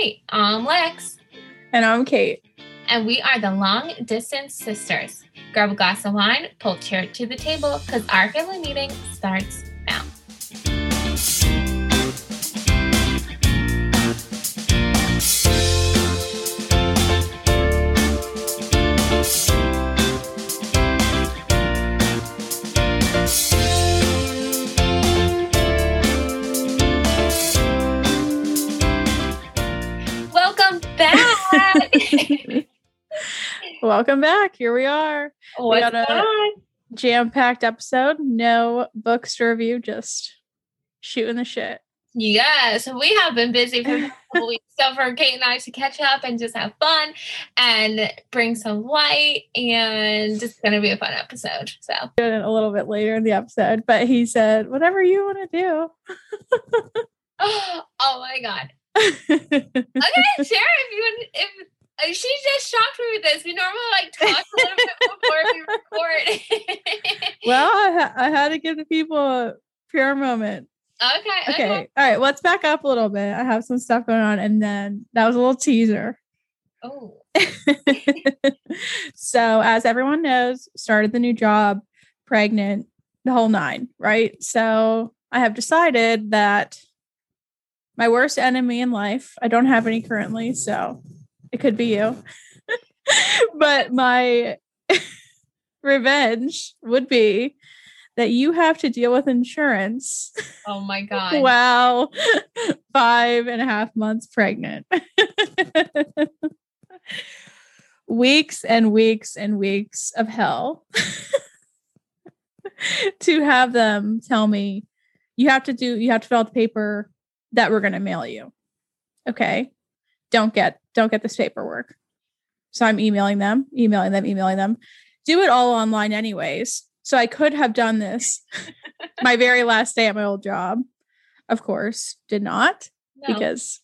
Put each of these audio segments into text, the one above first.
right. I'm Lex. And I'm Kait. And we are the Long Distance Sisters. Grab a glass of wine, pull chair to the table, because our family meeting starts Welcome back. Here we are. What's got a- Jam packed episode. No books to review, just shooting the shit. Yes, we have been busy for a couple weeks. So for Kait and I to catch up and just have fun and bring some light, and it's going to be a fun episode. So a little bit later in the episode, but he said, whatever you want to do." oh my god. Okay, Sarah, if you if she just shocked me with this. We normally like talk a little bit before we record. well, I, ha- I had to give the people a pure moment. okay, Okay. okay. All right. Let's back up a little bit. I have some stuff going on. And then that was a little teaser. Oh, so, as everyone knows, started the new job, pregnant, the whole nine, right? So, I have decided that my worst enemy in life, I don't have any currently, so it could be you. but my revenge would be that you have to deal with insurance oh my god. while five and a half months pregnant. weeks and weeks and weeks of hell to have them tell me you have to do you have to fill out the paper that we're going to mail you okay don't get don't get this paperwork. So i'm emailing them emailing them emailing them. Do it all online anyways. So i could have done this my very last day at my old job. Of course did not No. because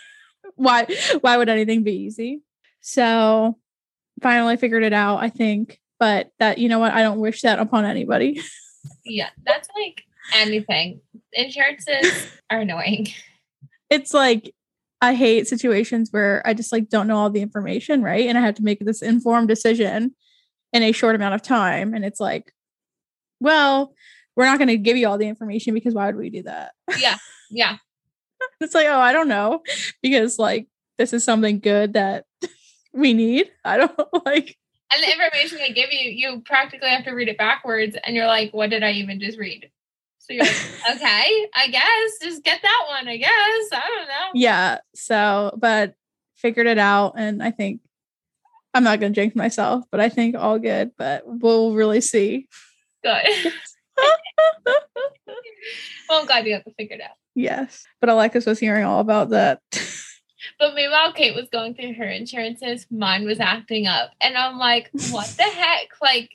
why why would anything be easy? So finally figured it out i think but that you know what? I don't wish that upon anybody. Yeah, that's like anything. Insurances are annoying. it's like i hate situations where i just like don't know all the information right? And i have to make this informed decision in a short amount of time. And it's like well we're not going to give you all the information because why would we do that? Yeah, yeah. it's like oh i don't know. Because like this is something good that we need. I don't like And the information they give you, you practically have to read it backwards, and you're like, "What did I even just read?" So you're like, "Okay, I guess just get that one. I guess I don't know." yeah so but figured it out and i think i'm not going to jinx myself but i think all good but we'll really see Good. well, I'm glad you got it figured out. yes but alexis was hearing all about that But meanwhile, Kait was going through her insurances. Mine was acting up, and I'm like, "What the heck? Like,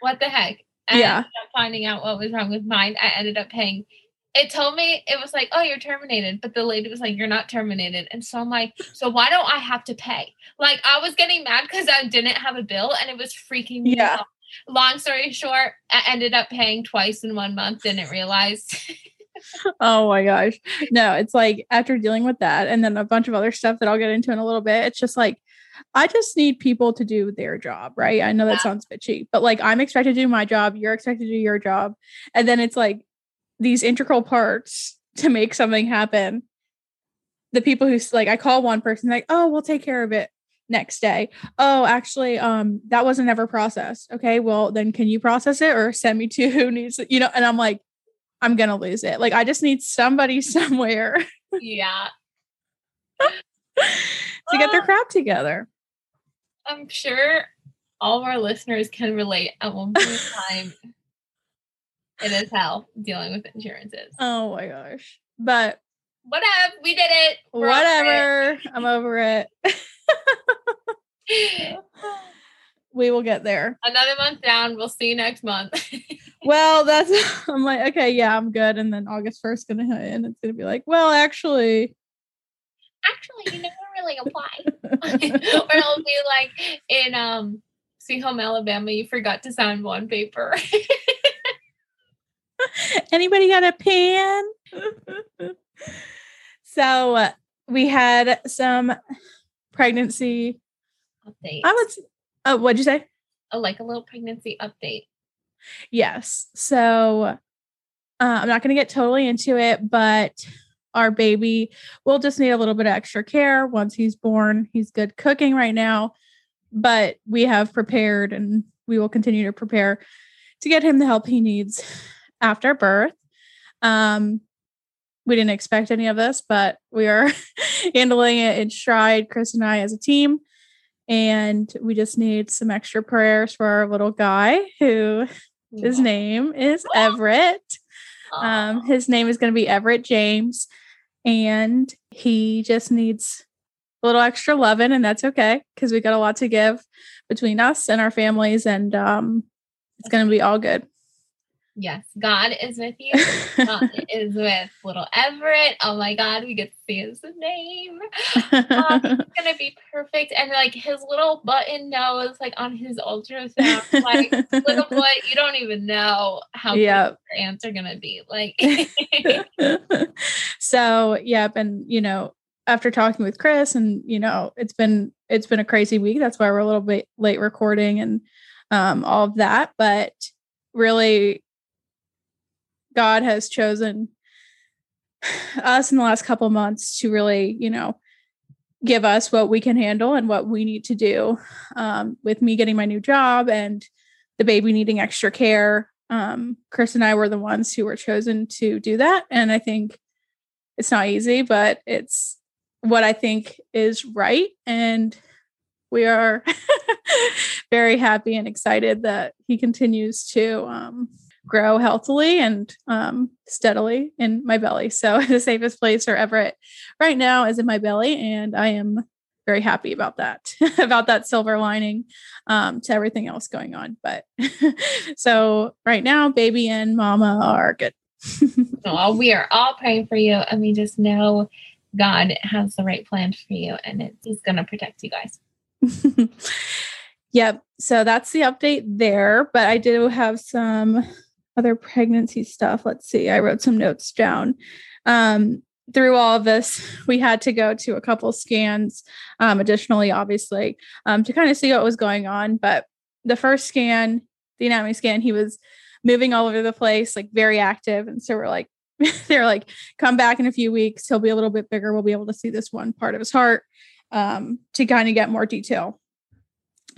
what the heck?" And Yeah. I ended up finding out what was wrong with mine. I ended up paying. It told me it was like, "Oh, you're terminated," but the lady was like, "You're not terminated," and so I'm like, "So why don't I have to pay?" Like, I was getting mad because I didn't have a bill, and it was freaking me Yeah. out. Long story short, I ended up paying twice in one month. Didn't realize. oh my gosh no it's like after dealing with that and then a bunch of other stuff that i'll get into in a little bit it's just like i just need people to do their job right? I know that Yeah. sounds bitchy but like i'm expected to do my job you're expected to do your job and then it's like these integral parts to make something happen. The people who like i call one person like oh we'll take care of it next day. Oh actually um that wasn't ever processed. Okay well then can you process it or send me to who needs it? You know and i'm like i'm gonna lose it. Like i just need somebody somewhere. Yeah, to get their Ah. crap together I'm sure all of our listeners can relate at one point in time. It is hell dealing with insurances. oh my gosh but Whatever, we did it. We're over whatever i'm over it it. we will get there Another month down. We'll see you next month. well that's i'm like okay yeah i'm good and then august 1st gonna hit and it's gonna be like well actually Actually, you never really apply. or it'll be like in um Sweet Home Alabama, you forgot to sign one paper. Anybody got a pen? so uh, we had some pregnancy. Update. I would. Oh, what'd you say? Oh, like a little pregnancy update. Yes. So uh, I'm not going to get totally into it, but our baby will just need a little bit of extra care once he's born. He's good cooking right now, but we have prepared and we will continue to prepare to get him the help he needs after birth. Um, we didn't expect any of this, but we are handling it in stride, Chris and I as a team. And we just need some extra prayers for our little guy who his name is Everett. Um, his name is going to be Everett James, and he just needs a little extra loving, and that's okay because we got a lot to give between us and our families, and um, it's going to be all good. Yes, God is with you. God is with little Everett. Oh my God, we get to see his name. Um, it's gonna be perfect. And like his little button nose, like on his ultrasound, like little boy, you don't even know how Yep. your ants are gonna be. Like, so yep and you know after talking with chris and you know it's been it's been a crazy week that's why we're a little bit late recording and um all of that but really god has chosen us in the last couple months to really you know give us what we can handle and what we need to do um, with me getting my new job and the baby needing extra care um, Chris and I were the ones who were chosen to do that. And I think it's not easy, but it's what I think is right. And we are very happy and excited that he continues to um, grow healthily and um, steadily in my belly. So the safest place for Everett right now is in my belly. And I am very happy about that, about that silver lining um, to everything else going on. But so right now, baby and mama are good. oh, we are all praying for you, and we just know God has the right plan for you, and it's, He's gonna protect you guys. yep. So that's the update there. But I do have some other pregnancy stuff. Let's see. I wrote some notes down. Um, through all of this, we had to go to a couple scans, um, additionally, obviously, um, to kind of see what was going on. But the first scan, the anatomy scan, he was moving all over the place, like very active. And so we're like, they're like, come back in a few weeks. He'll be a little bit bigger. We'll be able to see this one part of his heart um, to kind of get more detail.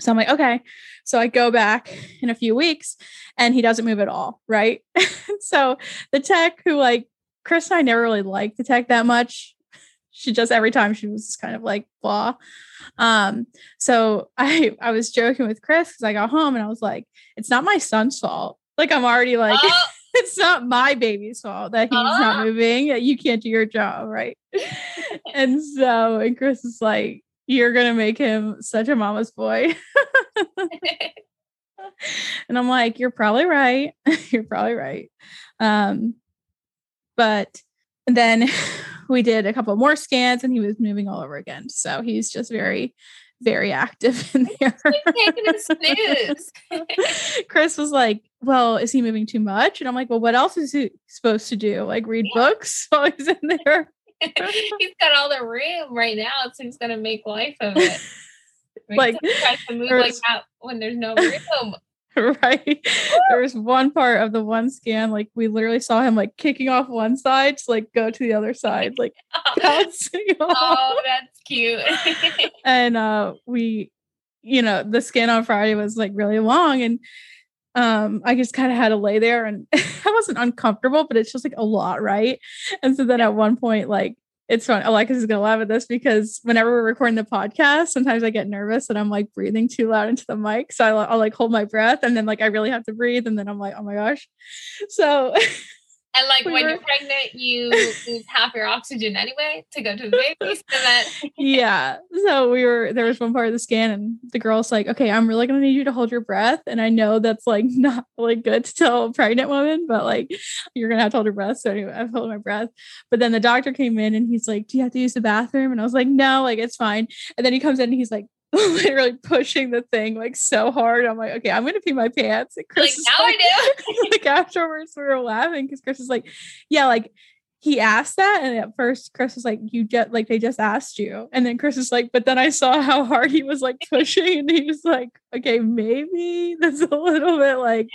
So I'm like, okay. So I go back in a few weeks and he doesn't move at all. Right. so the tech who like Chris and I never really liked the tech that much. She just every time she was kind of like blah. Um, so I I was joking with Chris because I got home and I was like, it's not my son's fault. Like I'm already like, Oh, it's not my baby's fault that he's not Oh. moving. That you can't do your job, right? and so and Chris is like, you're gonna make him such a mama's boy. and I'm like, you're probably right. you're probably right. Um, but then we did a couple more scans and he was moving all over again. So he's just very, very active in there. taking a snooze. Chris was like, Well, is he moving too much? And I'm like, Well, what else is he supposed to do? Like read books while he's in there? he's got all the room right now, so he's gonna make life of it. Like, Like tries to move like that when there's no room. right. There was one part of the one scan, like we literally saw him like kicking off one side to like go to the other side, like bouncing off. oh, that's cute. and uh we you know the scan on friday was like really long and um i just kind of had to lay there and i wasn't uncomfortable but it's just like a lot right? And so then at one point like it's fun alexis is gonna laugh at this because whenever we're recording the podcast sometimes i get nervous and i'm like breathing too loud into the mic so I, i'll like hold my breath and then like i really have to breathe and then i'm like oh my gosh. So and like We when were- you're pregnant, you lose half your oxygen anyway to go to the baby. So that yeah. So we were there was one part of the scan and the girl's like, okay, I'm really gonna need you to hold your breath. And I know that's like not really good to tell a pregnant woman, but like you're gonna have to hold your breath. So anyway, I've held my breath. But then the doctor came in and he's like, Do you have to use the bathroom? And I was like, No, like it's fine. And then he comes in and he's like literally pushing the thing like so hard. I'm like, okay, I'm gonna pee my pants. And like Chris is now I do. like afterwards we were laughing because Chris is like, yeah, like he asked that and at first chris was like you just like they just asked you and then chris was like but then i saw how hard he was like pushing and he was like okay maybe that's a little bit like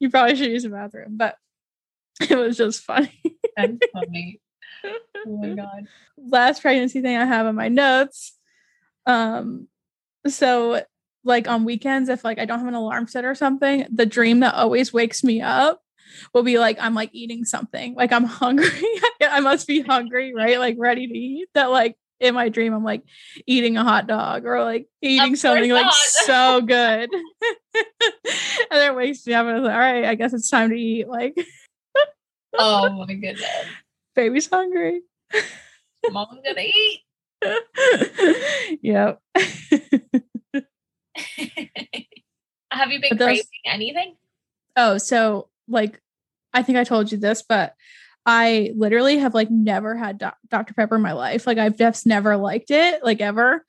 you probably should use the bathroom but it was just funny That's funny. Oh my god. last pregnancy thing i have in my notes um so like on weekends if like i don't have an alarm set or something the dream that always wakes me up will be like i'm like eating something. Like i'm hungry. I must be hungry right? Like ready to eat that like in my dream i'm like eating a hot dog or like eating something like so good. And then it wakes me up and i was like all right i guess it's time to eat like. Oh my goodness. baby's hungry. Mom's gonna eat. yep Have you been those- craving anything? Oh, so like I think I told you this, but I literally have like never had Doc- Dr. Pepper in my life. Like I've just never liked it, like ever.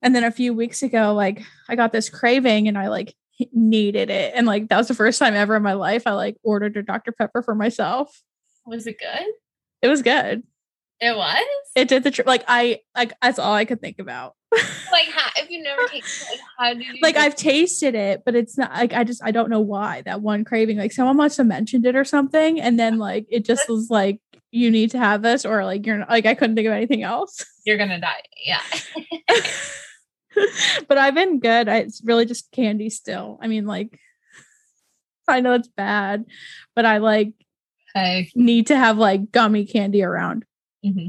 And then a few weeks ago, like I got this craving and I like needed it. And like that was the first time ever in my life I like ordered a Dr. Pepper for myself. Was it good? It was good. It was. It did the trick. Like I like that's all I could think about. like how if you never tasted like how did you like I've tasted it, but it's not like I just I don't know why that one craving. Like someone must have mentioned it or something, and then like it just was like you need to have this, or like you're not, like I couldn't think of anything else. you're gonna die. Yeah. but I've been good. I, it's really just candy still. I mean, like I know it's bad, but I like I need to have like gummy candy around. Hmm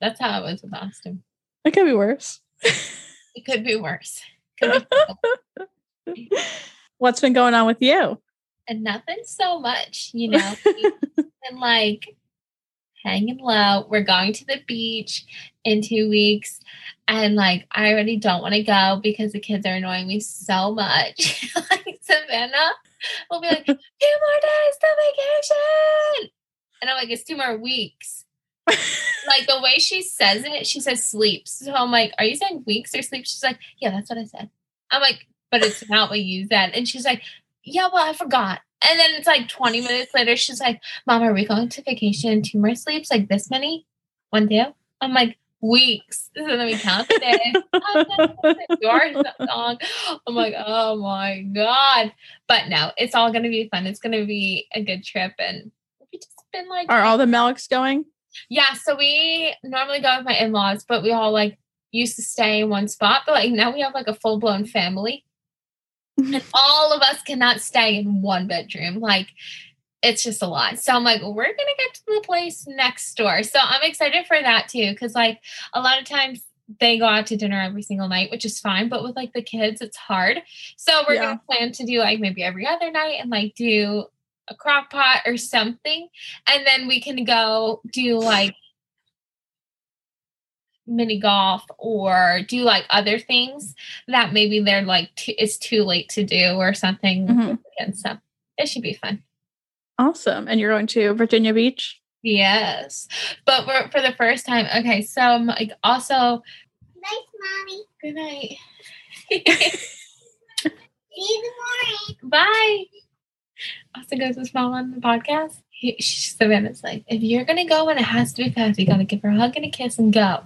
That's how it was with Austin. It could be worse. It could be worse. Could be What's been going on with you? and nothing so much, you know. and like hanging low. We're going to the beach in two weeks. And like I already don't want to go because the kids are annoying me so much. like Savannah will be like, two more days to vacation. And I'm like, it's two more weeks. Like the way she says it, she says sleeps. So I'm like, are you saying weeks or sleep? She's like, yeah, that's what I said. I'm like, but it's not what you said. And she's like, yeah, well, I forgot. And then it's like 20 minutes later, she's like, Mom, are we going to vacation? Two more sleeps? Like this many? One, two? I'm like, weeks. So then we count the days. You're so long. I'm like, oh my God. But no, it's all going to be fun. It's going to be a good trip. And we just been like, Are all the Melics going? Yeah, so we normally go with my in-laws, but we all like used to stay in one spot. But like now we have like a full-blown family. and all of us cannot stay in one bedroom. Like it's just a lot. So I'm like, we're gonna get to the place next door. So I'm excited for that too. Cause like a lot of times they go out to dinner every single night, which is fine. But with like the kids, it's hard. So we're Yeah. gonna plan to do like maybe every other night and like do a crock pot or something. And then we can go do like mini golf or do like other things that maybe they're like too, it's too late to do or something Mhm. and so it should be fun Awesome. And you're going to Virginia Beach? yes but we're, for the first time okay so I'm like also Nice, mommy. good night See you in the morning. bye goes with mom on the podcast he, she, savannah's like if you're gonna go and it has to be fast you gotta give her a hug and a kiss and go.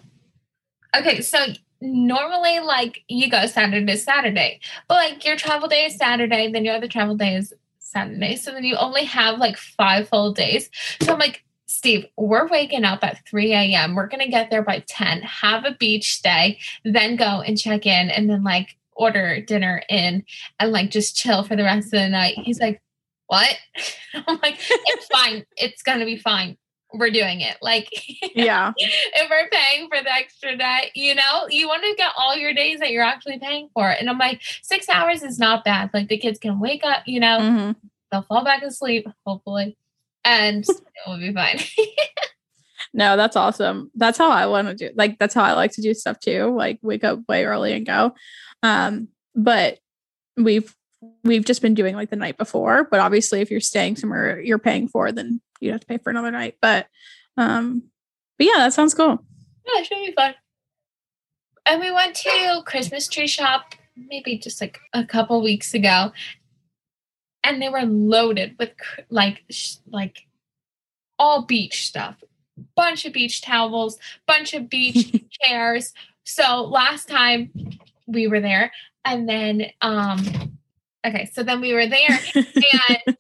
Okay so normally like you go saturday to saturday but like your travel day is saturday then your other travel day is saturday so then you only have like five full days. So i'm like steve we're waking up at 3 a.m we're gonna get there by 10 have a beach day then go and check in and then like order dinner in and like just chill for the rest of the night. He's like what i'm like it's fine it's gonna be fine we're doing it like Yeah. if we're paying for the extra day, you know, you want to get all your days that you're actually paying for. And I'm like, six hours is not bad. Like the kids can wake up, you know, Mhm. they'll fall back asleep, hopefully, and it will be fine. No, that's awesome. That's how I want to do. Like that's how I like to do stuff too. Like wake up way early and go. Um, but we've we've just been doing like the night before. But obviously, if you're staying somewhere you're paying for, then you'd have to pay for another night. But um, but yeah, that sounds cool. yeah, it should be fun. And we went to Christmas tree shop maybe just like a couple weeks ago, and they were loaded with cr- like sh- like all beach stuff. Bunch of beach towels, bunch of beach chairs. So last time we were there, and then um okay, so then we were there and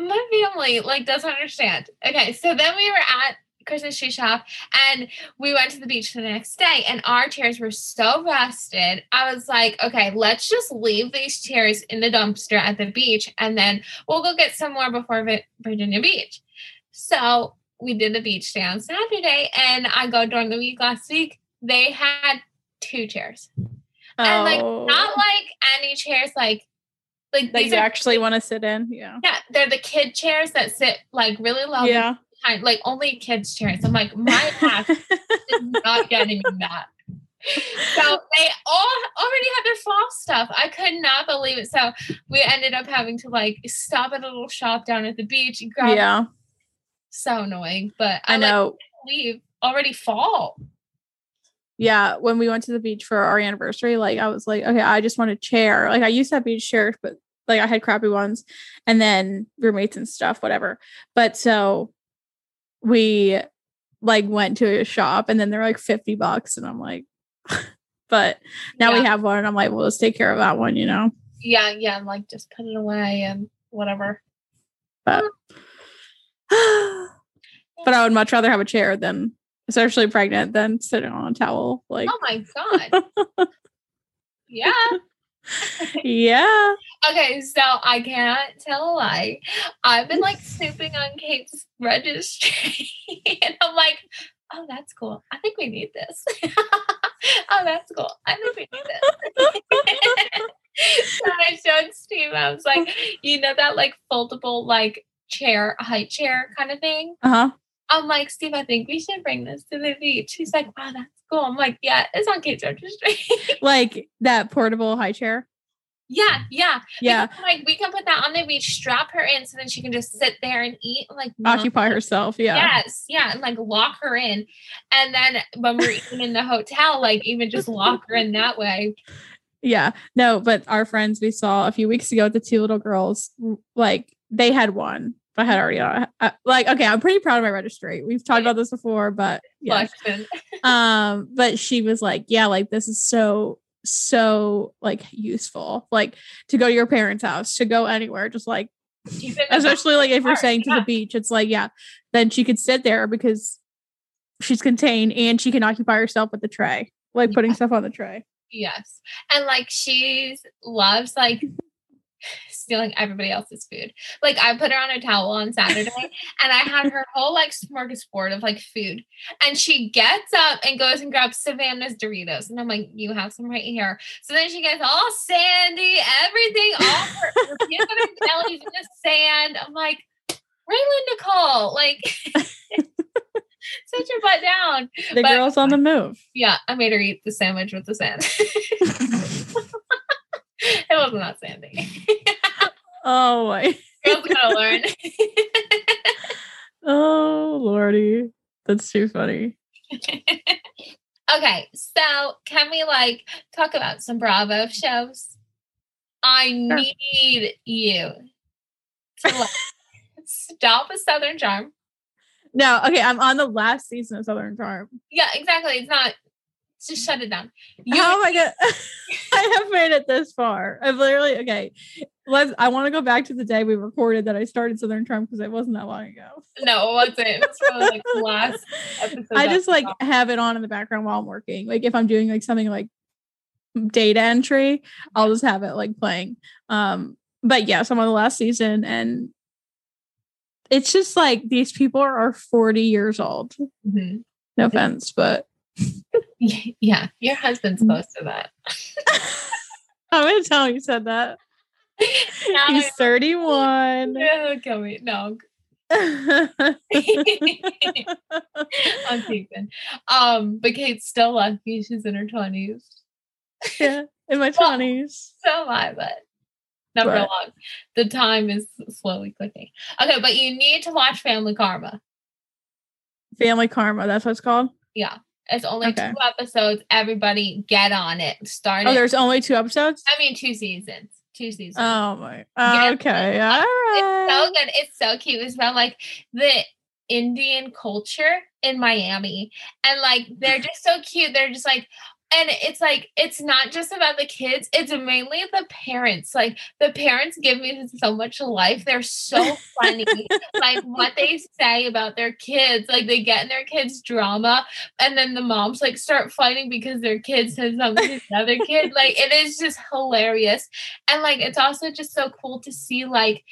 my family like doesn't understand. Okay, so then we were at Christmas tree shop and we went to the beach the next day and our chairs were so rusted. I was like, okay, let's just leave these chairs in the dumpster at the beach and then we'll go get some more before Virginia Beach. So we did the beach day on Saturday and I go during the week last week. They had two chairs. And like Oh. not like any chairs like like that you are actually want to sit in. Yeah. yeah, they're the kid chairs that sit like really low, Yeah. behind, like only kids chairs. I'm like, my ass is not getting that. So they all already had their fall stuff. I could not believe it. So we ended up having to like stop at a little shop down at the beach and grab. Yeah. So annoying, but I I, like know. leave already fall. Yeah, when we went to the beach for our anniversary, like I was like, okay, I just want a chair. Like I used to have beach chairs, but like I had crappy ones, and then roommates and stuff, whatever. But so we like went to a shop, and then they're like fifty bucks, and I'm like, but now we have one, and I'm like, well, let's take care of that one, you know. Yeah, yeah, and like just put it away and whatever. But but I would much rather have a chair than, especially pregnant, than sitting on a towel. Like, Oh my god. yeah. yeah. Okay, so I can't tell a lie. I've been like snooping on Kait's registry, and I'm like, "Oh, that's cool. I think we need this. oh, that's cool. I think we need this." so I showed Steve. I was like, "You know that like foldable like chair, height chair kind of thing." Uh huh. I'm like, "Steve, I think we should bring this to the beach." He's like, "Wow, that's cool." I'm like, "Yeah, it's on Kait's registry." Like that portable high chair. yeah, yeah. Yeah. Because, like we can put that on the beach, strap her in, so then she can just sit there and eat. Like Occupy herself. Yeah. Yes, yeah, and like lock her in, and then when we're even in the hotel, like even just lock her in that way. Yeah. No, but our friends we saw a few weeks ago, the two little girls, like they had one. I had already uh, uh, like okay, I'm pretty proud of my registry. We've talked about this before, but yeah. Um, but she was like, Yeah, like this is so so like useful. Like to go to your parents' house, to go anywhere, just like especially like if you're saying to the beach, it's like, yeah, then she could sit there because she's contained and she can occupy herself with the tray, like putting stuff on the tray. Yes, and like she's loves like stealing everybody else's food. Like I put her on a towel on Saturday, and I had her whole like smorgasbord of like food, and she gets up and goes and grabs Savannah's Doritos, and I'm like, "You have some right here." So then she gets all sandy, everything, all her, her peanut butter jellies in the sand. I'm like, Raylan Nicole, like. Sit your butt down. The But- girl's on the move. Yeah, I made her eat the sandwich with the sand. it was not sandy. oh my Girls gotta learn. oh lordy. That's too funny. okay, so can we like talk about some Bravo shows? I Sure. need you to like, stop a Southern Charm. No, okay, I'm on the last season of Southern Charm. Yeah, exactly. It's not. Just shut it down. You How am I I have made it this far. I've literally okay. Let's I want to go back to the day we recorded that I started Southern Charm because it wasn't that long ago. no, it wasn't. It was probably like the last episode. I just like saw. have it on in the background while I'm working. Like if I'm doing like something like data entry, I'll just have it like playing. Um, but yes, I'm on the last season and it's just like these people are, are 40 years old. Mhm. No offense, but Yeah, your husband's close to that. I'm gonna tell him you said that. Now He's 31. Yeah, kill me. No, I'm teasing. Um, but Kait's still lucky. She's in her twenties. yeah, in my Well, 20s. So am I, but not for long. The time is slowly clicking. Okay, but you need to watch Family Karma. Family Karma, that's what it's called. Yeah. It's only Okay. two episodes. Everybody get on it. Start Oh, there's only two episodes? I mean two seasons. Two seasons. Oh my. Yes. Okay. All It's so good. It's so cute. It's about like the Indian culture in Miami. And like they're just so cute. They're just like and it's like it's not just about the kids it's mainly the parents like the parents give me so much life they're so funny like what they say about their kids like they get in their kids drama and then the moms like start fighting because their kid says something to the other kid like it is just hilarious and like it's also just so cool to see like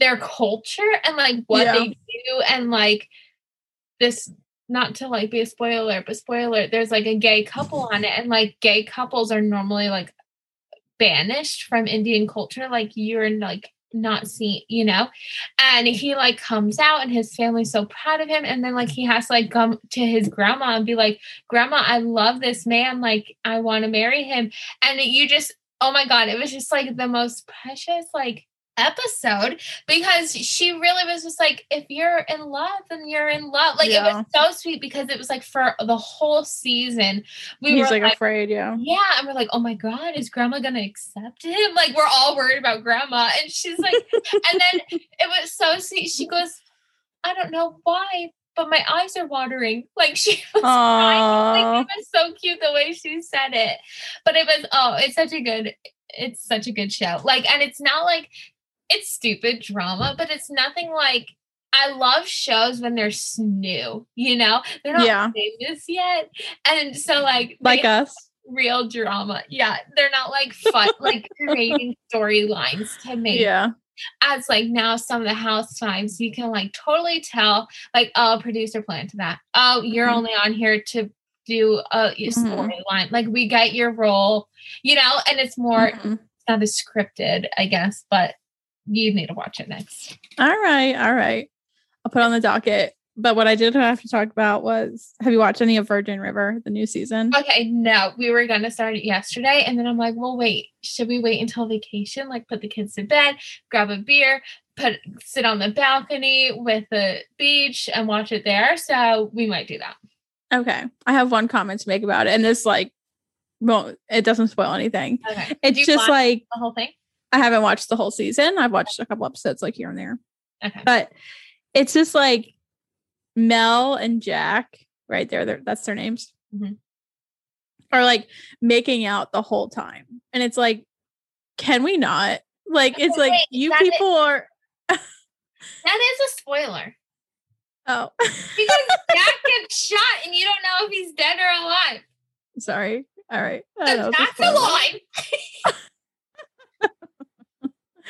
their culture and like what Yeah. they do and like this not to like be a spoiler, but spoiler, there's like a gay couple on it, and like gay couples are normally like banished from Indian culture. Like you're like not seen, you know? And he like comes out and his family's so proud of him. And then like he has to like come to his grandma and be like, Grandma, I love this man. Like I want to marry him. And you just oh my god, it was just like the most precious like episode because she really was just like if you're in love then you're in love like it was so sweet because it was like for the whole season we He's were like, like, afraid, yeah. yeah and we're like oh my god is grandma gonna accept him like we're all worried about grandma and she's like and then it was so sweet she goes i don't know why but my eyes are watering like she was crying. Aww. Like, it was so cute the way she said it. But it was oh, it's such a good it's such a good show. Like and it's not like it's stupid drama, but it's nothing like I love shows when they're new, you know? They're not Yeah. famous yet. And so like Like us. real drama. Yeah. They're not like fun like creating storylines to make Yeah. as like now some of the housewives you can like totally tell like oh producer planned that oh you're Mhm. only on here to do a Mhm. storyline like we get your role you know and it's more Mhm. it's not as scripted i guess but you need to watch it next All right. All right. I'll put on the docket. But what I did have to talk about was have you watched any of Virgin River, the new season? okay no we were gonna start it yesterday and then i'm like well wait should we wait until vacation like put the kids to bed grab a beer put sit on the balcony with the beach and watch it there so we might do that Okay. I have one comment to make about it. And this like well, it doesn't spoil anything. okay It's just like the whole thing I haven't watched the whole season. I've watched a couple episodes like here and there. okay But it's just like Mel and Jack, right there, that's their names, Mhm. are like making out the whole time. And it's like, can we not? Like, it's like Wait, you that is- people are, That is a spoiler oh, because Jack gets shot and you don't know if he's dead or alive. sorry. All right. So a that's a spoiler. lie.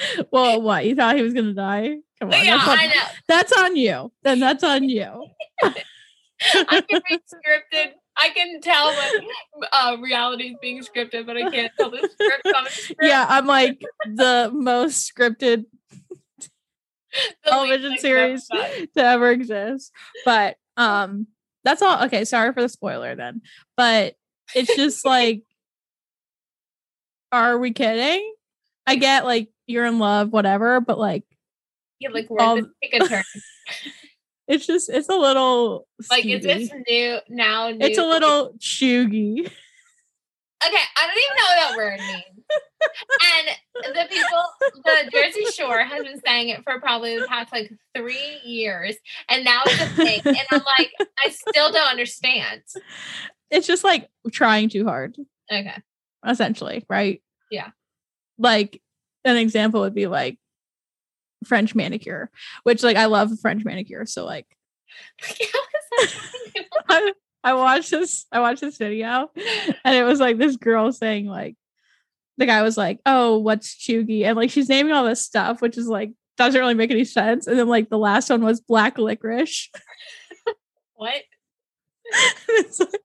Well, what? You thought he was to die? Come on. yeah, that's, on, I know. that's on you. Then that's on you. I can read scripted. I can tell when uh, reality is being scripted, but I can't tell the script on a script. Yeah, I'm like the most scripted television series to ever exist. But um that's all okay, sorry for the spoiler then. But it's just like are we kidding? I get like you're in love, whatever, but like Yeah, like where take a turn? it's just it's a little Like, is this new now? New? it's a little chuggy. Okay, I don't even know what that word means. and the people, the Jersey Shore has been saying it for probably the past like three years, and now it's a thing. And I'm like, I still don't understand. It's just like trying too hard, Okay, essentially, right? Yeah. Like an example would be like French manicure, which like I love French manicure. So like How is that trying to- I, I watched this I watched this video and it was like this girl saying like the guy was like, "Oh, what's chuggy?" and like she's naming all this stuff which is like doesn't really make any sense. And then like the last one was black licorice. what? It's like-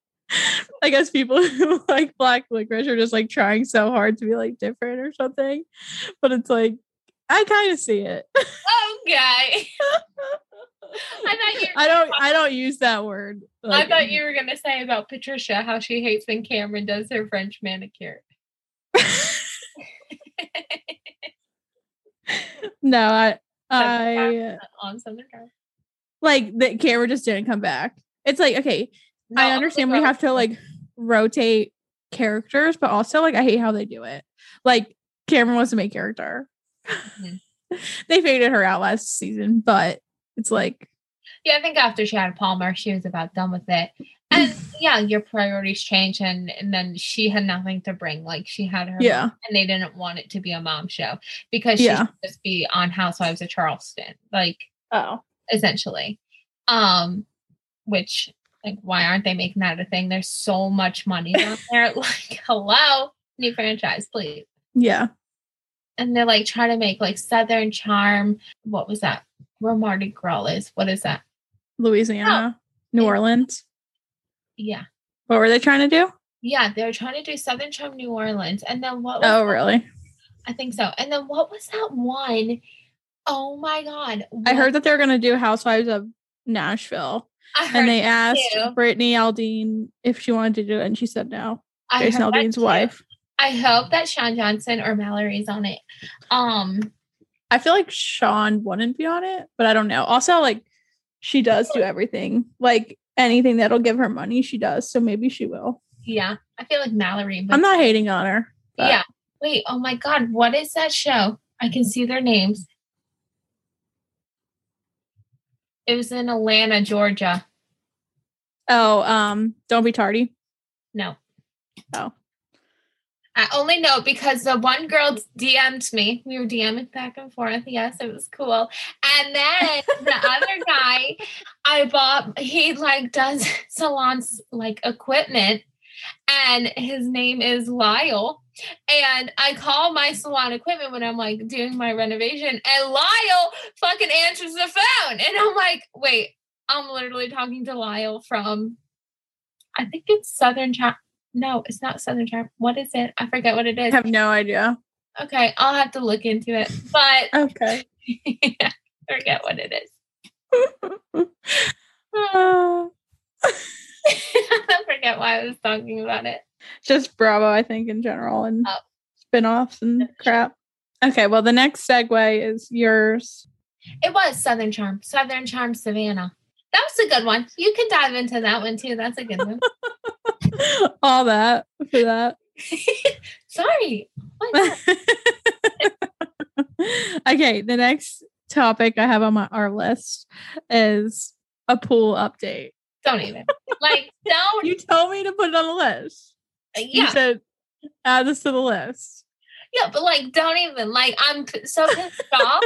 I guess people who like black licorice are just like trying so hard to be like different or something. But it's like I kind of see it. Okay. I thought you. I don't I don't use that word. I thought mm. you were gonna say about Patricia how she hates when Cameran does her French manicure. No, I I on Southern like the camera just didn't come back. It's like okay, No, I understand we have to like rotate characters, but also like I hate how they do it. Like Cameran was the main character. Mhm. they faded her out last season, but it's like Yeah, I think after she had Palmer, she was about done with it. And yeah, your priorities change, and and then she had nothing to bring. Like she had her, Yeah. mom, and they didn't want it to be a mom show because she Yeah. should just be on Housewives of Charleston, like Oh. essentially. Um, which like why aren't they making that a thing? There's so much money down there. Like, hello, new franchise, please. Yeah. And they're like trying to make like Southern Charm. What was that? Where Mardi Gras is? What is that? Louisiana. Oh, new Yeah. Orleans. Yeah. What were they trying to do? Yeah, they were trying to do Southern Charm New Orleans. And then what Oh, really? I think so. And then what was that one? Oh my god. I heard that they were going to do Housewives of Nashville. And they asked too. Brittany Aldean if she wanted to do it, and she said no. I Jason Aldean's wife. I hope that Shawn Johnson or Mallory's on it. Um I feel like Shawn wouldn't be on it, but I don't know. Also, like she does do everything. Like anything that'll give her money, she does. So maybe she will. yeah, I feel like Mallory. I'm not hating on her. but- Yeah. Wait, oh my god, what is that show? I can see their names. It was in Atlanta, Georgia. Oh, um, don't be tardy. No. Oh. I only know because the one girl DM'd me. We were DMing back and forth. Yes, it was cool. And then the other guy, I bought, he like does salons like equipment, and his name is Lyle. And I call my salon equipment when I'm like doing my renovation, and Lyle fucking answers the phone. And I'm like, wait, I'm literally talking to Lyle from, I think it's Southern Charm. No, it's not Southern Charm. What is it? I forget what it is. I have no idea. Okay, I'll have to look into it. But Okay. I forget what it is. Uh, I forget why I was talking about it. Just Bravo, I think, in general, and Oh. spin-offs and crap. Okay, well, the next segue is yours. It was Southern Charm. Southern Charm Savannah. That was a good one. You can dive into that one too. That's a good one. All that for that. Sorry. Okay, the next topic I have on my our list is a pool update. Don't even. Like, don't. You told me to put it on the list. Uh, you Yeah. said add this to the list. Yeah, but like, don't even. Like, I'm so pissed off.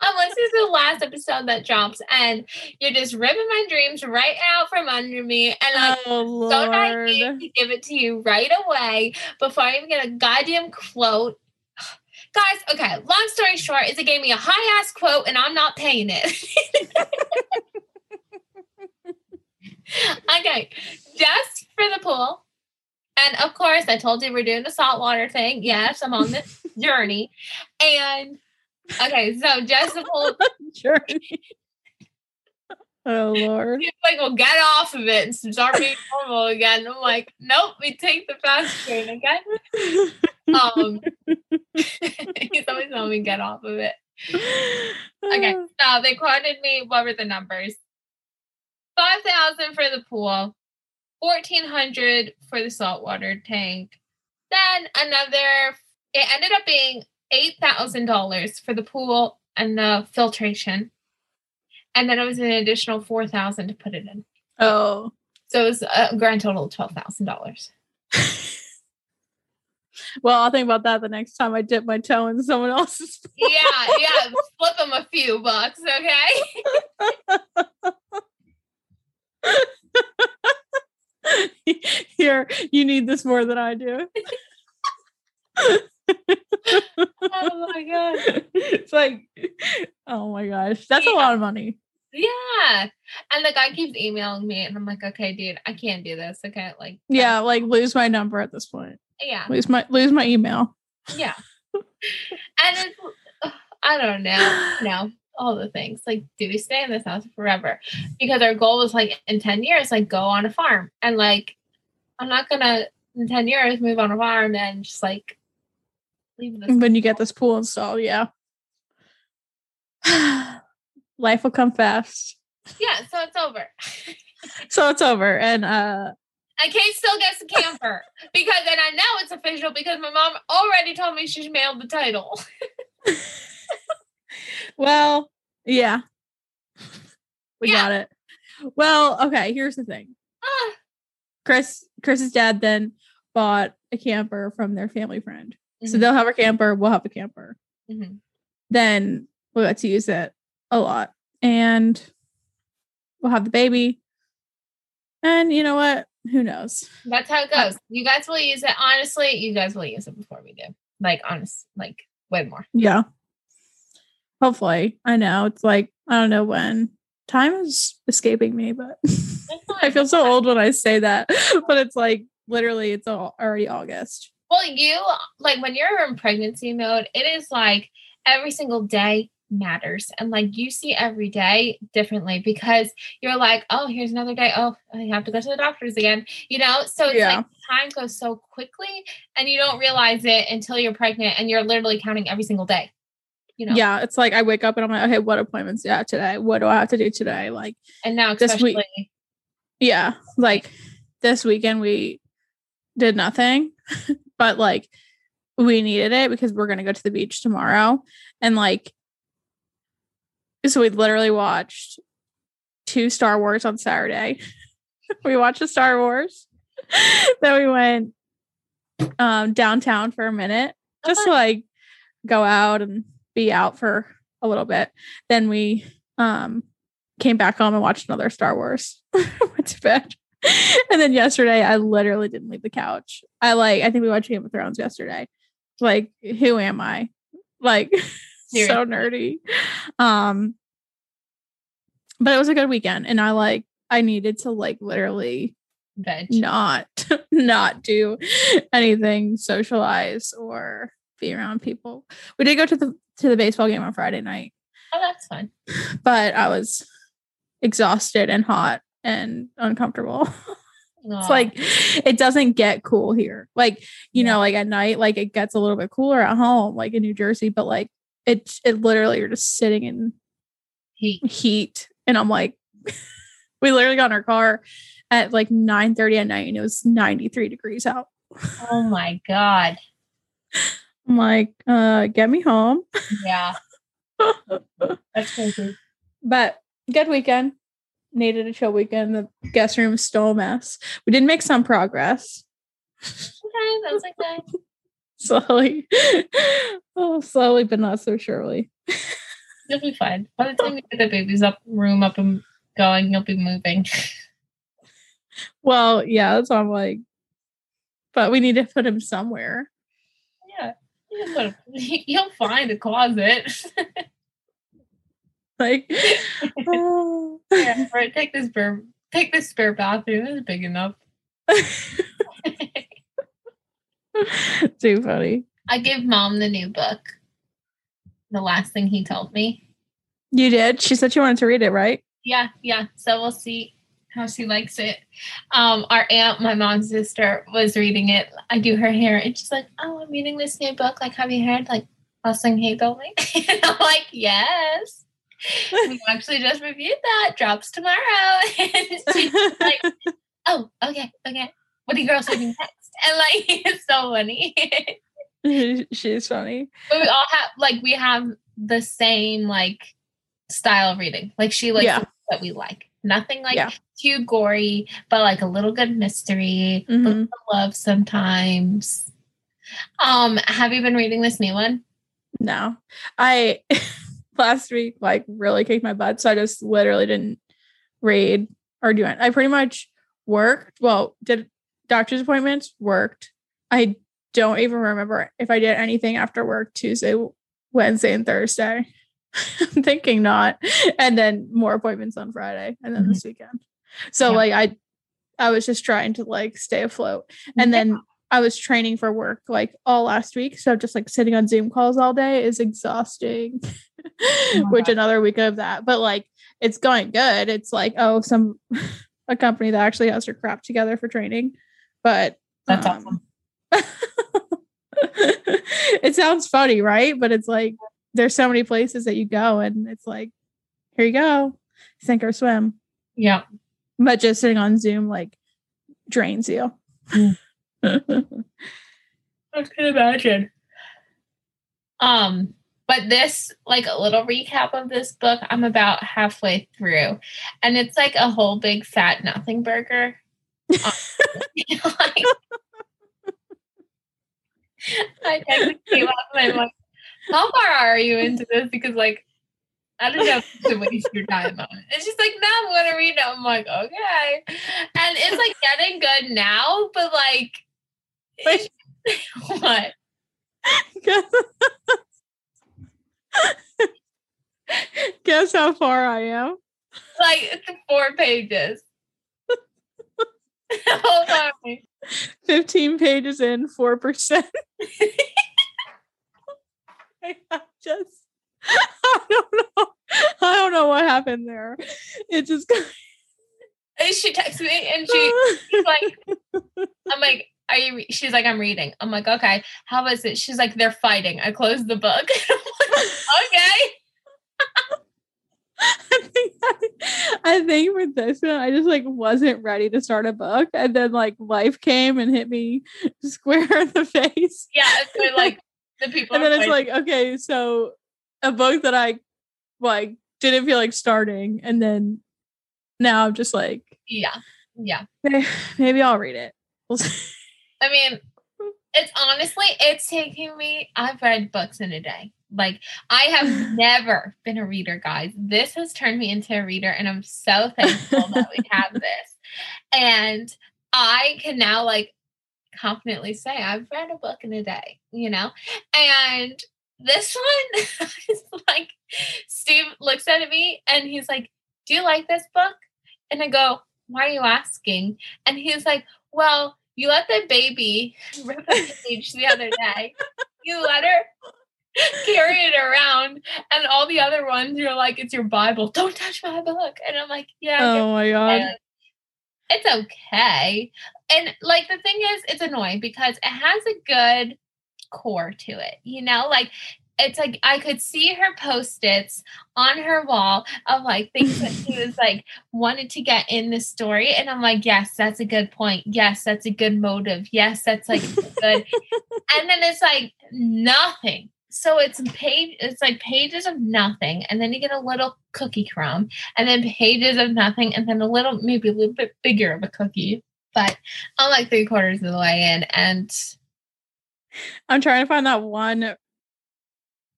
I'm listening to the last episode that drops, and you're just ripping my dreams right out from under me. And like, oh so naive to give it to you right away before I even get a goddamn quote. Guys, okay, long story short is it gave me a high ass quote and I'm not paying it. okay, just for the pool. And of course, I told you we're doing the saltwater thing. Yes, I'm on this journey. And okay, so just the pool Journey. Oh lord. He's like, well, get off of it and start being normal again. I'm like, nope, we take the fast train again. Um, he's always telling me get off of it. Okay, so they quoted me. What were the numbers? Five thousand for the pool, fourteen hundred for the saltwater tank. Then another. It ended up being eight thousand dollars for the pool and the filtration, and then it was an additional four thousand to put it in. Oh. So it was a grand total of twelve thousand dollars. Well, I'll think about that the next time I dip my toe in someone else's. pool. Yeah, yeah. Flip them a few bucks, okay? Here, you need this more than I do. Oh my god. it's like, oh my gosh, that's a lot of money. Yeah. And the guy keeps emailing me, and I'm like, okay, dude, I can't do this. Okay, like. Yeah, like lose my number at this point. yeah, Lose my lose my email. yeah. and it's, I don't know, no, all the things. Like, do we stay in this house forever? Because our goal was like in ten years, like go on a farm, and like, I'm not gonna in ten years move on a farm and just like leave this. When you get this pool installed, yeah. Life will come fast. Yeah, so it's over. So it's over. And uh And Kate still gets the camper because, and I know it's official because my mom already told me she mailed the title. well, yeah. We Yeah. got it. Well, okay, here's the thing. Ah, Chris Chris's dad then bought a camper from their family friend. So mhm, they'll have a camper, we'll have a camper. mhm. Then we'll get to use it a lot. And we'll have the baby. And you know what? Who knows? That's how it goes. You guys will use it. Honestly, you guys will use it before we do. Like, honest, like way more. Yeah. Hopefully. I know. It's like, I don't know when. Time is escaping me, but I feel so old when I say that. But it's like literally it's all already August. Well, you like when you're in pregnancy mode, it is like every single day matters. And like you see every day differently because you're like, oh, here's another day. Oh, I have to go to the doctors again. You know? So it's Yeah. like time goes so quickly and you don't realize it until you're pregnant and you're literally counting every single day. You know? Yeah. It's like I wake up and I'm like, okay, what appointments do I have today? What do I have to do today? Like, And now This week- yeah, like this weekend we did nothing, but like we needed it because we're gonna go to the beach tomorrow. And like so we literally watched two Star Wars on Saturday. we watched the Star Wars. then we went um downtown for a minute. Just to like go out and be out for a little bit. Then we um came back home and watched another Star Wars. Went to bed. And then yesterday I literally didn't leave the couch. I like I think we watched Game of Thrones yesterday. Like, who am I? Like so nerdy. Um but it was a good weekend and I like I needed to like literally veg. not not do anything socialize or be around people. We did go to the to the baseball game on Friday night Oh, that's fun. but I was exhausted and hot and uncomfortable. it's like it doesn't get cool here. Like, you Yeah. know, like at night, like it gets a little bit cooler at home, like in New Jersey, but like it it literally you're just sitting in heat. heat. And I'm like, we literally got in our car at like 9 30 at night and it was 93 degrees out. Oh my god. I'm like, uh, get me home. Yeah. That's crazy. But good weekend. Needed a chill weekend. The guest room is still a mess. We did make some progress. Okay, that's okay. Slowly. oh, slowly, but not so surely. You'll be fine. By the time you get the baby's up room up and going, you'll be moving. Well, yeah, that's what I'm like. But we need to put him somewhere. You'll, you'll find a closet. Like, oh. yeah, right. Take this spare take this spare bathroom. It's big enough. too funny. I gave mom the new book. The last thing he told me. You did. She said she wanted to read it, right? Yeah, yeah. So we'll see how she likes it. Um, our aunt, my mom's sister, was reading it. I do her hair, and she's like, "Oh, I'm reading this new book. Like, have you heard like he told and I'm like, "Yes." we actually just reviewed that. Drops tomorrow. and she's like, "Oh, okay, okay. What are you girls reading next?" And like, it's so funny. She's funny. but we all have like we have the same like style of reading. Like she likes Yeah. that we like. Nothing like Yeah. too gory, but like a little good mystery, a Mhm. love sometimes. Um, have you been reading this new one? No, I last week like really kicked my butt, so I just literally didn't read or do it. I pretty much worked. Well, did doctor's appointments, worked. I don't even remember if I did anything after work Tuesday, Wednesday, and Thursday. I'm thinking not, and then more appointments on Friday, and then Mhm. this weekend. So Yeah. like I, I was just trying to like stay afloat, and then I was training for work like all last week. So just like sitting on Zoom calls all day is exhausting. my Which God. another week of that. But like it's going good. It's like, oh, some a company that actually has their crap together for training. But That's um, it sounds funny, right? But it's like there's so many places that you go and it's like, here you go, sink or swim. Yeah. But just sitting on Zoom like drains you. Mm. I can imagine. Um, But this, like a little recap of this book, I'm about halfway through, and it's like a whole big fat nothing burger. Like, I texted Kayla and I'm like, how far are you into this? Because like, I don't know to waste your time on. And she's like, no, I'm gonna read it. I'm like, okay. And it's like getting good now, but like, Wait. what? Guess, Guess how far I am. Like it's four pages. Oh Hold on. 15 pages in, 4%. I just, I don't know. I don't know what happened there. It just, And she texts me and she she's like, I'm like, are you? Re-? She's like, I'm reading. I'm like, okay. How is it? She's like, they're fighting. I closed the book. Okay. I think I, I think for this one, I just like wasn't ready to start a book, and then like life came and hit me square in the face. Yeah. So like the people. and then it's like okay so a book that i like didn't feel like starting and then now i'm just like yeah, yeah. "Eh, maybe i'll read it We'll see. I mean, it's honestly, it's taking me. I've read books in a day. Like I have never been a reader, guys. This has turned me into a reader, and I'm so thankful that we have this. And I can now like confidently say I've read a book in a day, you know? And this one is like Steve looks at me and he's like, Do you like this book? And I go, Why are you asking? And he's like, Well, you let the baby rip a page the other day. You let her carry it around, and all the other ones, you're like, It's your Bible. Don't touch my book. And I'm like, Yeah, oh my god it's okay. And like the thing is, it's annoying because it has a good core to it, you know, like it's like I could see her post-its on her wall of like things that she was like wanted to get in the story. And I'm like, yes, that's a good point. Yes, that's a good motive. Yes, that's like good. and then it's like nothing. So it's page it's like pages of nothing, and then you get a little cookie crumb, and then pages of nothing, and then a little maybe a little bit bigger of a cookie. But I'm like three quarters of the way in, and i'm trying to find that one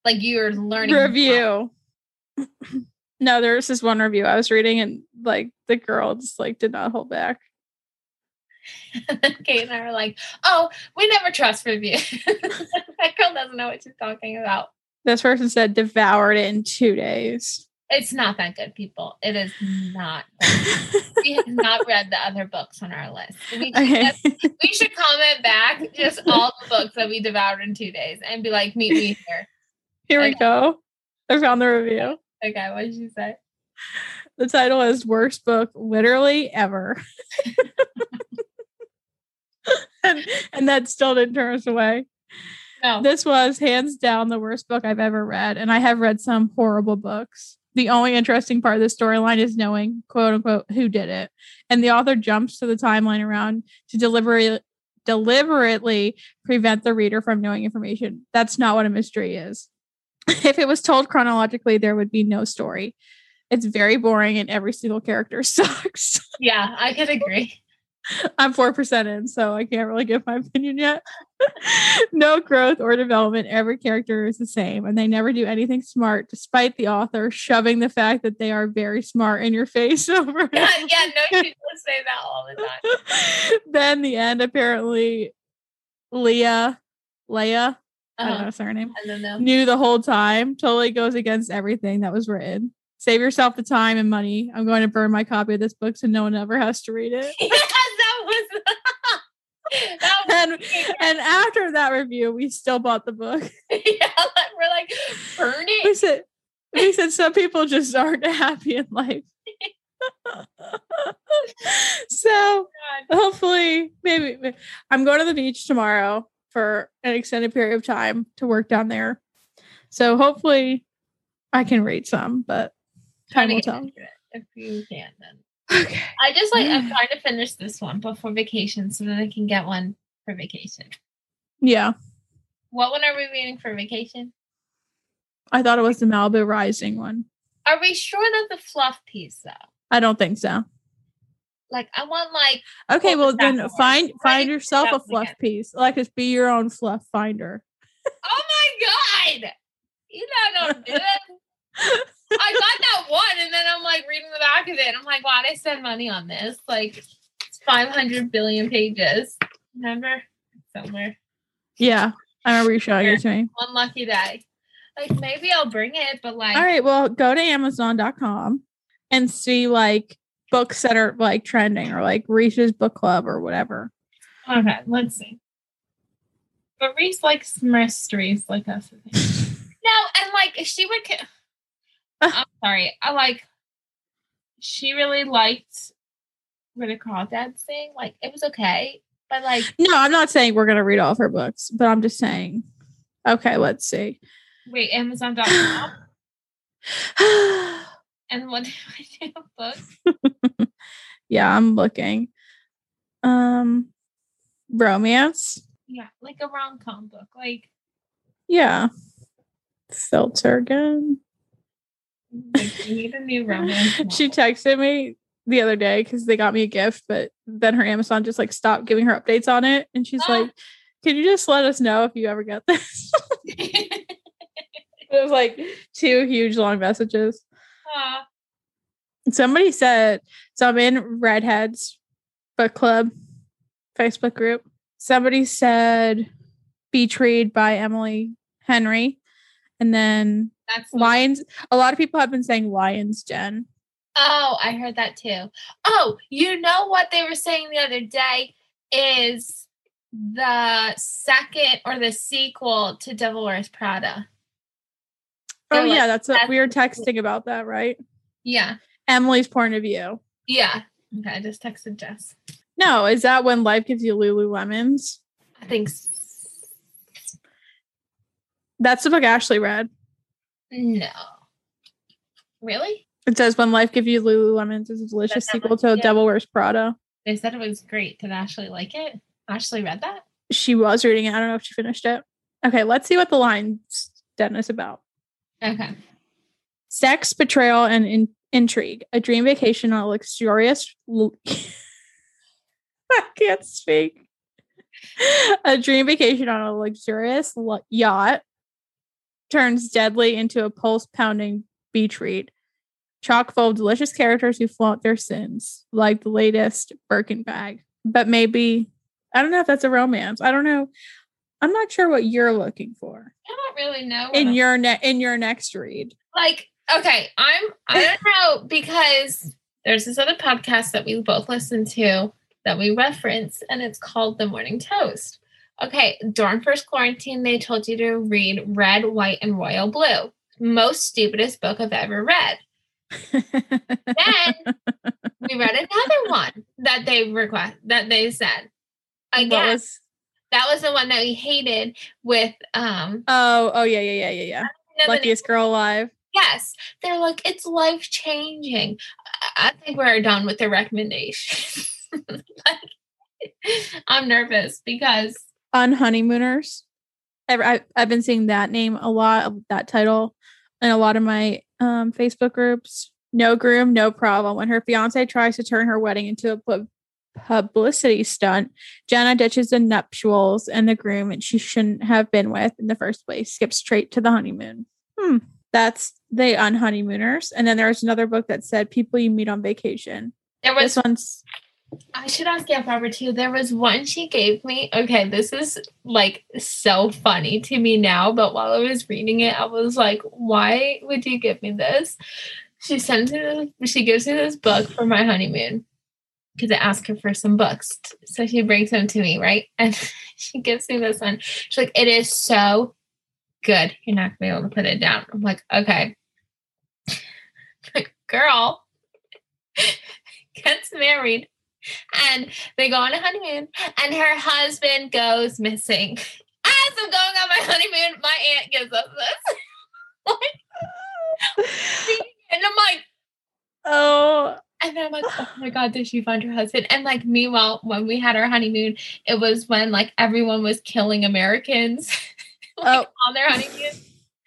like you're learning review no there's this one review i was reading and like the girl just like did not hold back Kait and I were like, "Oh, we never trust reviews." that girl doesn't know what she's talking about. this person said devoured it in two days It's not that good, people. It is not. That we have not read the other books on our list. We okay just- we should comment back just all the books that we devoured in two days and be like, "Meet me here." here we go i found the review Okay, what did you say? The title is Worst Book Literally Ever. And, and that still didn't turn us away. No. This was hands down the worst book I've ever read. And I have read some horrible books. The only interesting part of the storyline is knowing, quote unquote, who did it. And the author jumps to the timeline around to deliberately deliberately prevent the reader from knowing information. That's not what a mystery is. if it was told chronologically, there would be no story. It's very boring and every single character sucks. Yeah, I could agree. I'm 4% in, so I can't really give my opinion yet. no growth or development. Every character is the same, and they never do anything smart, despite the author shoving the fact that they are very smart in your face over and Yeah, yeah, no, she does say that all the time. then the end apparently leah leah i don't know Uh-huh. what's her name I don't know. knew the whole time totally goes against everything that was written save yourself the time and money i'm going to burn my copy of this book so no one ever has to read it was was and and after that review we still bought the book. Yeah, like, we're like burn we said we said some people just aren't happy in life. So oh God. hopefully maybe i'm going to the beach tomorrow for an extended period of time to work down there. So hopefully i can read some but time Trying to will tell. if you can then. Okay I just like I'm trying to finish this one before vacation so that I can get one for vacation. yeah What one are we reading for vacation? I thought it was the Malibu Rising one. Are we sure that the fluff piece though? I don't think so. Like I want like Okay, well then for? find find yourself a fluff again? piece. Like just be your own fluff finder. oh my god, you know don't do it. I got that one, and then I'm like reading the back of it. And I'm like, why did I spend money on this? Like, it's 500 billion pages. Remember? Somewhere. Yeah. I remember you showing it to me. One lucky day. Like, maybe I'll bring it, but like, All right, well, go to Amazon.com and see like books that are like trending or like Reese's book club or whatever. okay, let's see. But Reese likes mysteries like us. No, and like, she would. I'm sorry. I like, she really liked what a crawdads thing. Like, it was okay. But like, No, I'm not saying we're gonna read all of her books, but I'm just saying. Okay, let's see. wait, Amazon.com. And what do I do? Book? yeah, I'm looking. Um romance. Yeah, like a rom com book. Like, Yeah. Filter again. Like need a new romance. she texted me the other day because they got me a gift, but then her Amazon just like stopped giving her updates on it. And she's Ah. like, Can you just let us know if you ever get this? it was like two huge long messages. Aw, Somebody said, so I'm in Redheads book club Facebook group. Somebody said Read by Emily Henry. And then that's Lions. A lot of people have been saying Lions Den. Oh, I heard that too. Oh, you know what they were saying the other day is the second or the sequel to Devil Wears Prada. Oh, like, yeah. That's what that's we were texting about that, right? Yeah, Emily's point of view. yeah. Okay, I just texted Jess. No, is that when life gives you Lululemons? I think s- That's the book Ashley read. No. Really? It says when life gives you Lululemons is a delicious sequel to yeah. Devil Wears Prada. They said it was great. Did Ashley like it? Ashley read that? She was reading it. I don't know if she finished it. Okay, let's see what the Lions Den is about. Okay. Sex, betrayal, and in- intrigue. A dream vacation on a luxurious. l- I can't speak. A dream vacation on a luxurious lu- yacht turns deadly into a pulse pounding beach read. Chock full of delicious characters who flaunt their sins, like the latest Birkin bag. But maybe, I don't know if that's a romance. I don't know. I'm not sure what you're looking for I don't really know. in I'm- your ne- in your next read. like okay i'm i don't know because there's this other podcast that we both listen to that we reference and it's called the morning toast okay during first quarantine they told you to read red white and royal blue most stupidest book i've ever read then we read another one that they request that they said again was- that was the one that we hated with um oh, oh yeah, yeah, yeah, yeah, yeah. know the name Luckiest girl alive. Yes, they're like it's life changing. I I think we're done with the recommendation. like, I'm nervous because On honeymooners. I've, I- I've been seeing that name a lot, that title, in a lot of my um, Facebook groups. No groom, no problem. When her fiance tries to turn her wedding into a pu- publicity stunt, Jenna ditches the nuptials and the groom and she shouldn't have been with in the first place. Skips straight to the honeymoon. Hmm. That's the Unhoneymooners. And then there's another book that said people you meet on vacation. there was. This one's I should ask Aunt Barbara too. There was one she gave me. Okay, this is like so funny to me now, but while I was reading it, I was like, "Why would you give me this?" She sends me. This, she gives me this book for my honeymoon because I asked her for some books. So she brings them to me, right? And she gives me this one. She's like, "It is so good. You're not gonna be able to put it down." I'm like, "Okay." like, girl gets married and they go on a honeymoon and her husband goes missing. As I'm going on my honeymoon, my aunt gives us this. Like, and I'm like, oh and then I'm like, oh my god, did she find her husband? And like, meanwhile, when we had our honeymoon, it was when like everyone was killing Americans like, Oh. on their honeymoon.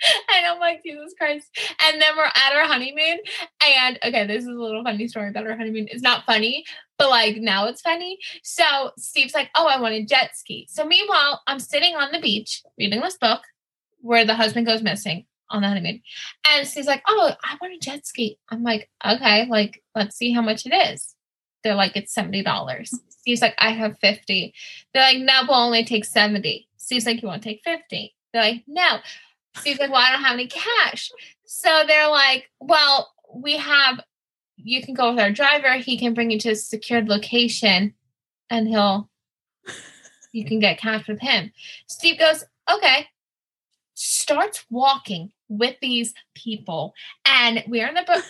And I'm like, Jesus Christ. And then we're at our honeymoon. And okay, this is a little funny story about our honeymoon. It's not funny, but like now it's funny. So Steve's like, Oh, I want a jet ski. So meanwhile, I'm sitting on the beach reading this book where the husband goes missing on the honeymoon. And Steve's like, Oh, I want a jet ski. I'm like, Okay, like, let's see how much it is. They're like, It's $70. Steve's like, I have 50. They're like, No, we'll only take 70. Steve's like, You want to take 50? They're like, No. Steve's like, Well, I don't have any cash. So they're like, Well, we have, you can go with our driver. He can bring you to a secured location and he'll, you can get cash with him. Steve goes, Okay. Starts walking with these people. And we're in the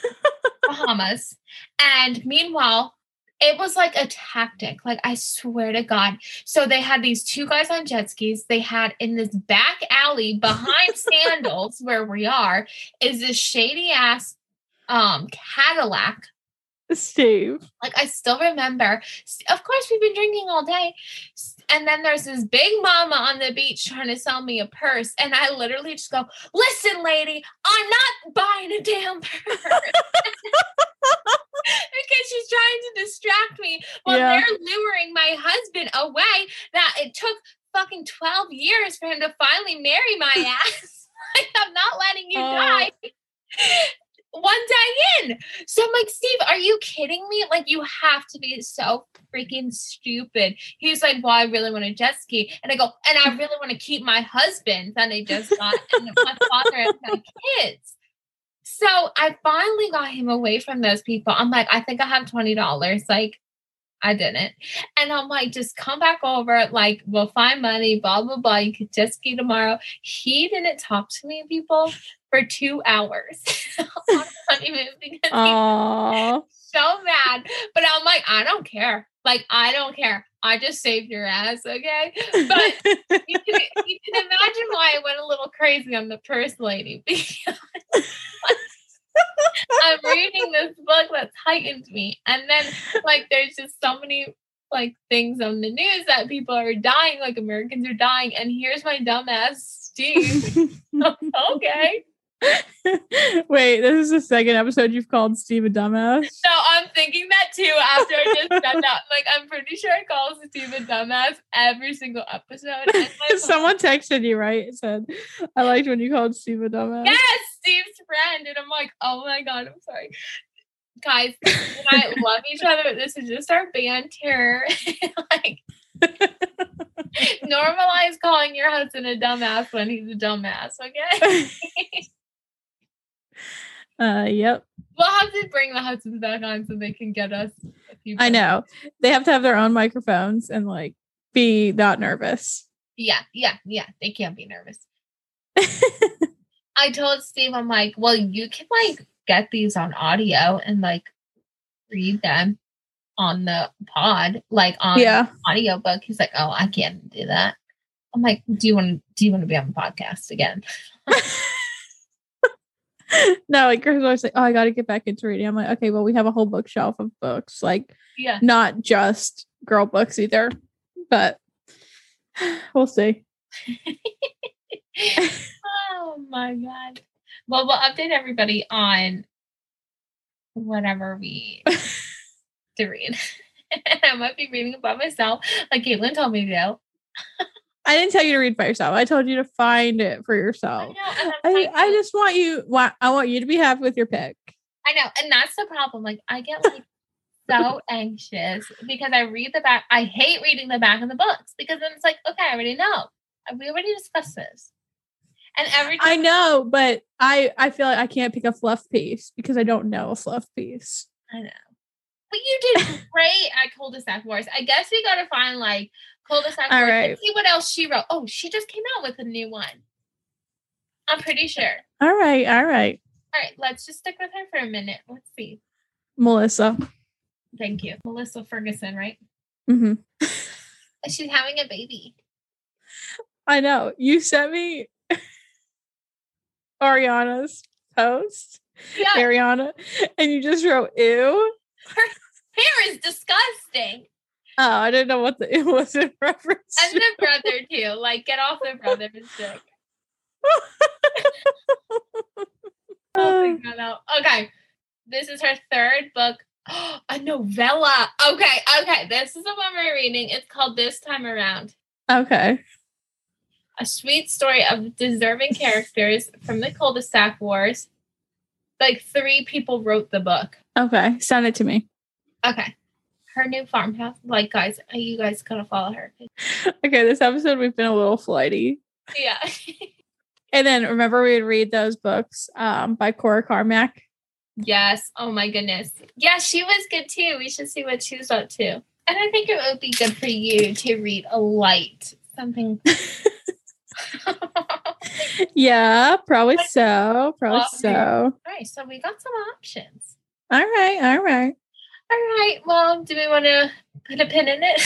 Bahamas. And meanwhile, it was like a tactic. Like, I swear to God. So they had these two guys on jet skis. They had in this back alley behind Sandals, where we are, is this shady ass um Cadillac. Steve. Like, I still remember. Of course, we've been drinking all day. And then there's this big mama on the beach trying to sell me a purse. And I literally just go, Listen, lady, I'm not buying a damn purse. because she's trying to distract me while Yeah. they're luring my husband away that it took fucking 12 years for him to finally marry my ass. like, I'm not letting you Oh. die. One day in. So I'm like, Steve, are you kidding me? Like, you have to be so freaking stupid. He's like, Well, I really want a jet ski. And I go, And I really want to keep my husband that I just got and my father and my kids. So I finally got him away from those people. I'm like, I think I have $20. Like, I didn't. And I'm like, just come back over. Like, we'll find money, blah, blah, blah. You could just ski tomorrow. He didn't talk to me, people, for two hours on honeymoon because Aww. so mad. But I'm like, I don't care. Like, I don't care. I just saved your ass, okay? But you can, you can imagine why I went a little crazy on the purse lady because I'm reading this book that's heightened me. And then, like, there's just so many like things on the news that people are dying, like Americans are dying. And here's my dumbass Steve. okay. Wait, this is the second episode you've called Steve a dumbass. So I'm thinking that too after I just said that. Like, I'm pretty sure I call Steve a dumbass every single episode. Someone texted you, right? It said, I liked when you called Steve a dumbass. yes, Steve's friend. And I'm like, oh my God, I'm sorry. Guys, I love each other. This is just our banter. like, normalize calling your husband a dumbass when he's a dumbass, okay? uh, yep. we'll have to bring the husbands back on so they can get us. a few I know. They have to have their own microphones and like be not nervous. Yeah, yeah, yeah. They can't be nervous. I told Steve, I'm like, well, you can like get these on audio and like read them on the pod, like on yeah. audiobook. He's like, oh, I can't do that. I'm like, do you want to do you want to be on the podcast again? no, like Chris always like, Oh, I gotta get back into reading. I'm like, okay, well, we have a whole bookshelf of books, like Yeah. not just girl books either. But we'll see. oh my god. Well, we'll update everybody on whatever we to read. and I might be reading it by myself, like Caitlin told me to. I didn't tell you to read by yourself. I told you to find it for yourself. I, trying I just want you I want you to be happy with your pick. I know, and that's the problem. Like I get like so anxious because I read the back. I hate reading the back of the books because then it's like, okay, I already know. We already discussed this. And every time I know, but I I feel like I can't pick a fluff piece because I don't know a fluff piece. I know. But you did great at cul-de-sac wars. I guess we gotta find like cul-de-sac All wars right. and see what else she wrote. Oh, she just came out with a new one. I'm pretty sure. All right, all right. All right, let's just stick with her for a minute. Let's see. Melissa. Thank you. Melissa Ferguson, right? hmm She's having a baby. I know. You sent me Ariana's post. Yeah, Ariana. And you just wrote ew. Her hair is disgusting. Oh, I didn't know what the it was in reference. And to. the brother too. Like, get off the brother's dick. Oh my God. Okay. This is her third book. A novella. Okay, okay. This is the one we're reading. It's called This Time Around. okay. A sweet story of deserving characters from the cul-de-sac wars. Like three people wrote the book. Okay. Send it to me. Okay. Her new farmhouse. Like, guys, you guys gotta follow her. Okay, this episode we've been a little flighty. Yeah. And then remember we would read those books um, by Cora Carmack. yes. Oh my goodness. Yeah, she was good too. We should see what she's up to. And I think it would be good for you to read a light something. Yeah, probably so. Probably Well, so. All right, so we got some options. All right, all right. All right. Well, do we want to put a pin in it?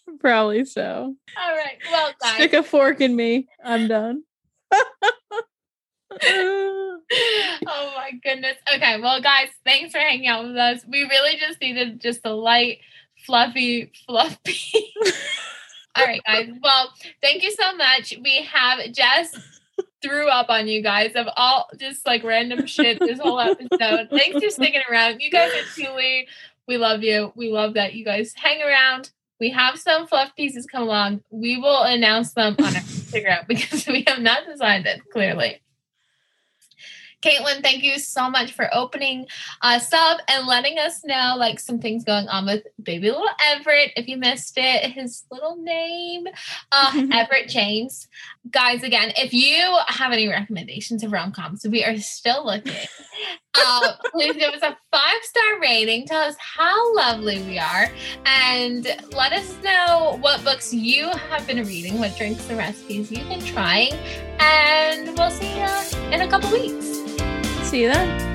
Probably so. All right. Well, guys. Stick a fork in me. I'm done. oh my goodness. Okay. Well, guys, thanks for hanging out with us. We really just needed just a light, fluffy, fluffy. All right, guys. Well, thank you so much. We have Jess threw up on you guys of all just like random shit this whole episode. Thanks for sticking around. You guys are truly, we love you. We love that you guys hang around. We have some fluff pieces come along. We will announce them on our Instagram because we have not decided clearly. Caitlin, thank you so much for opening us up and letting us know like some things going on with baby little Everett. If you missed it, his little name, uh, Everett James. Guys, again, if you have any recommendations of rom coms, we are still looking. Uh, please give us a five star rating. Tell us how lovely we are, and let us know what books you have been reading, what drinks and recipes you've been trying, and we'll see you in a couple weeks. See you then.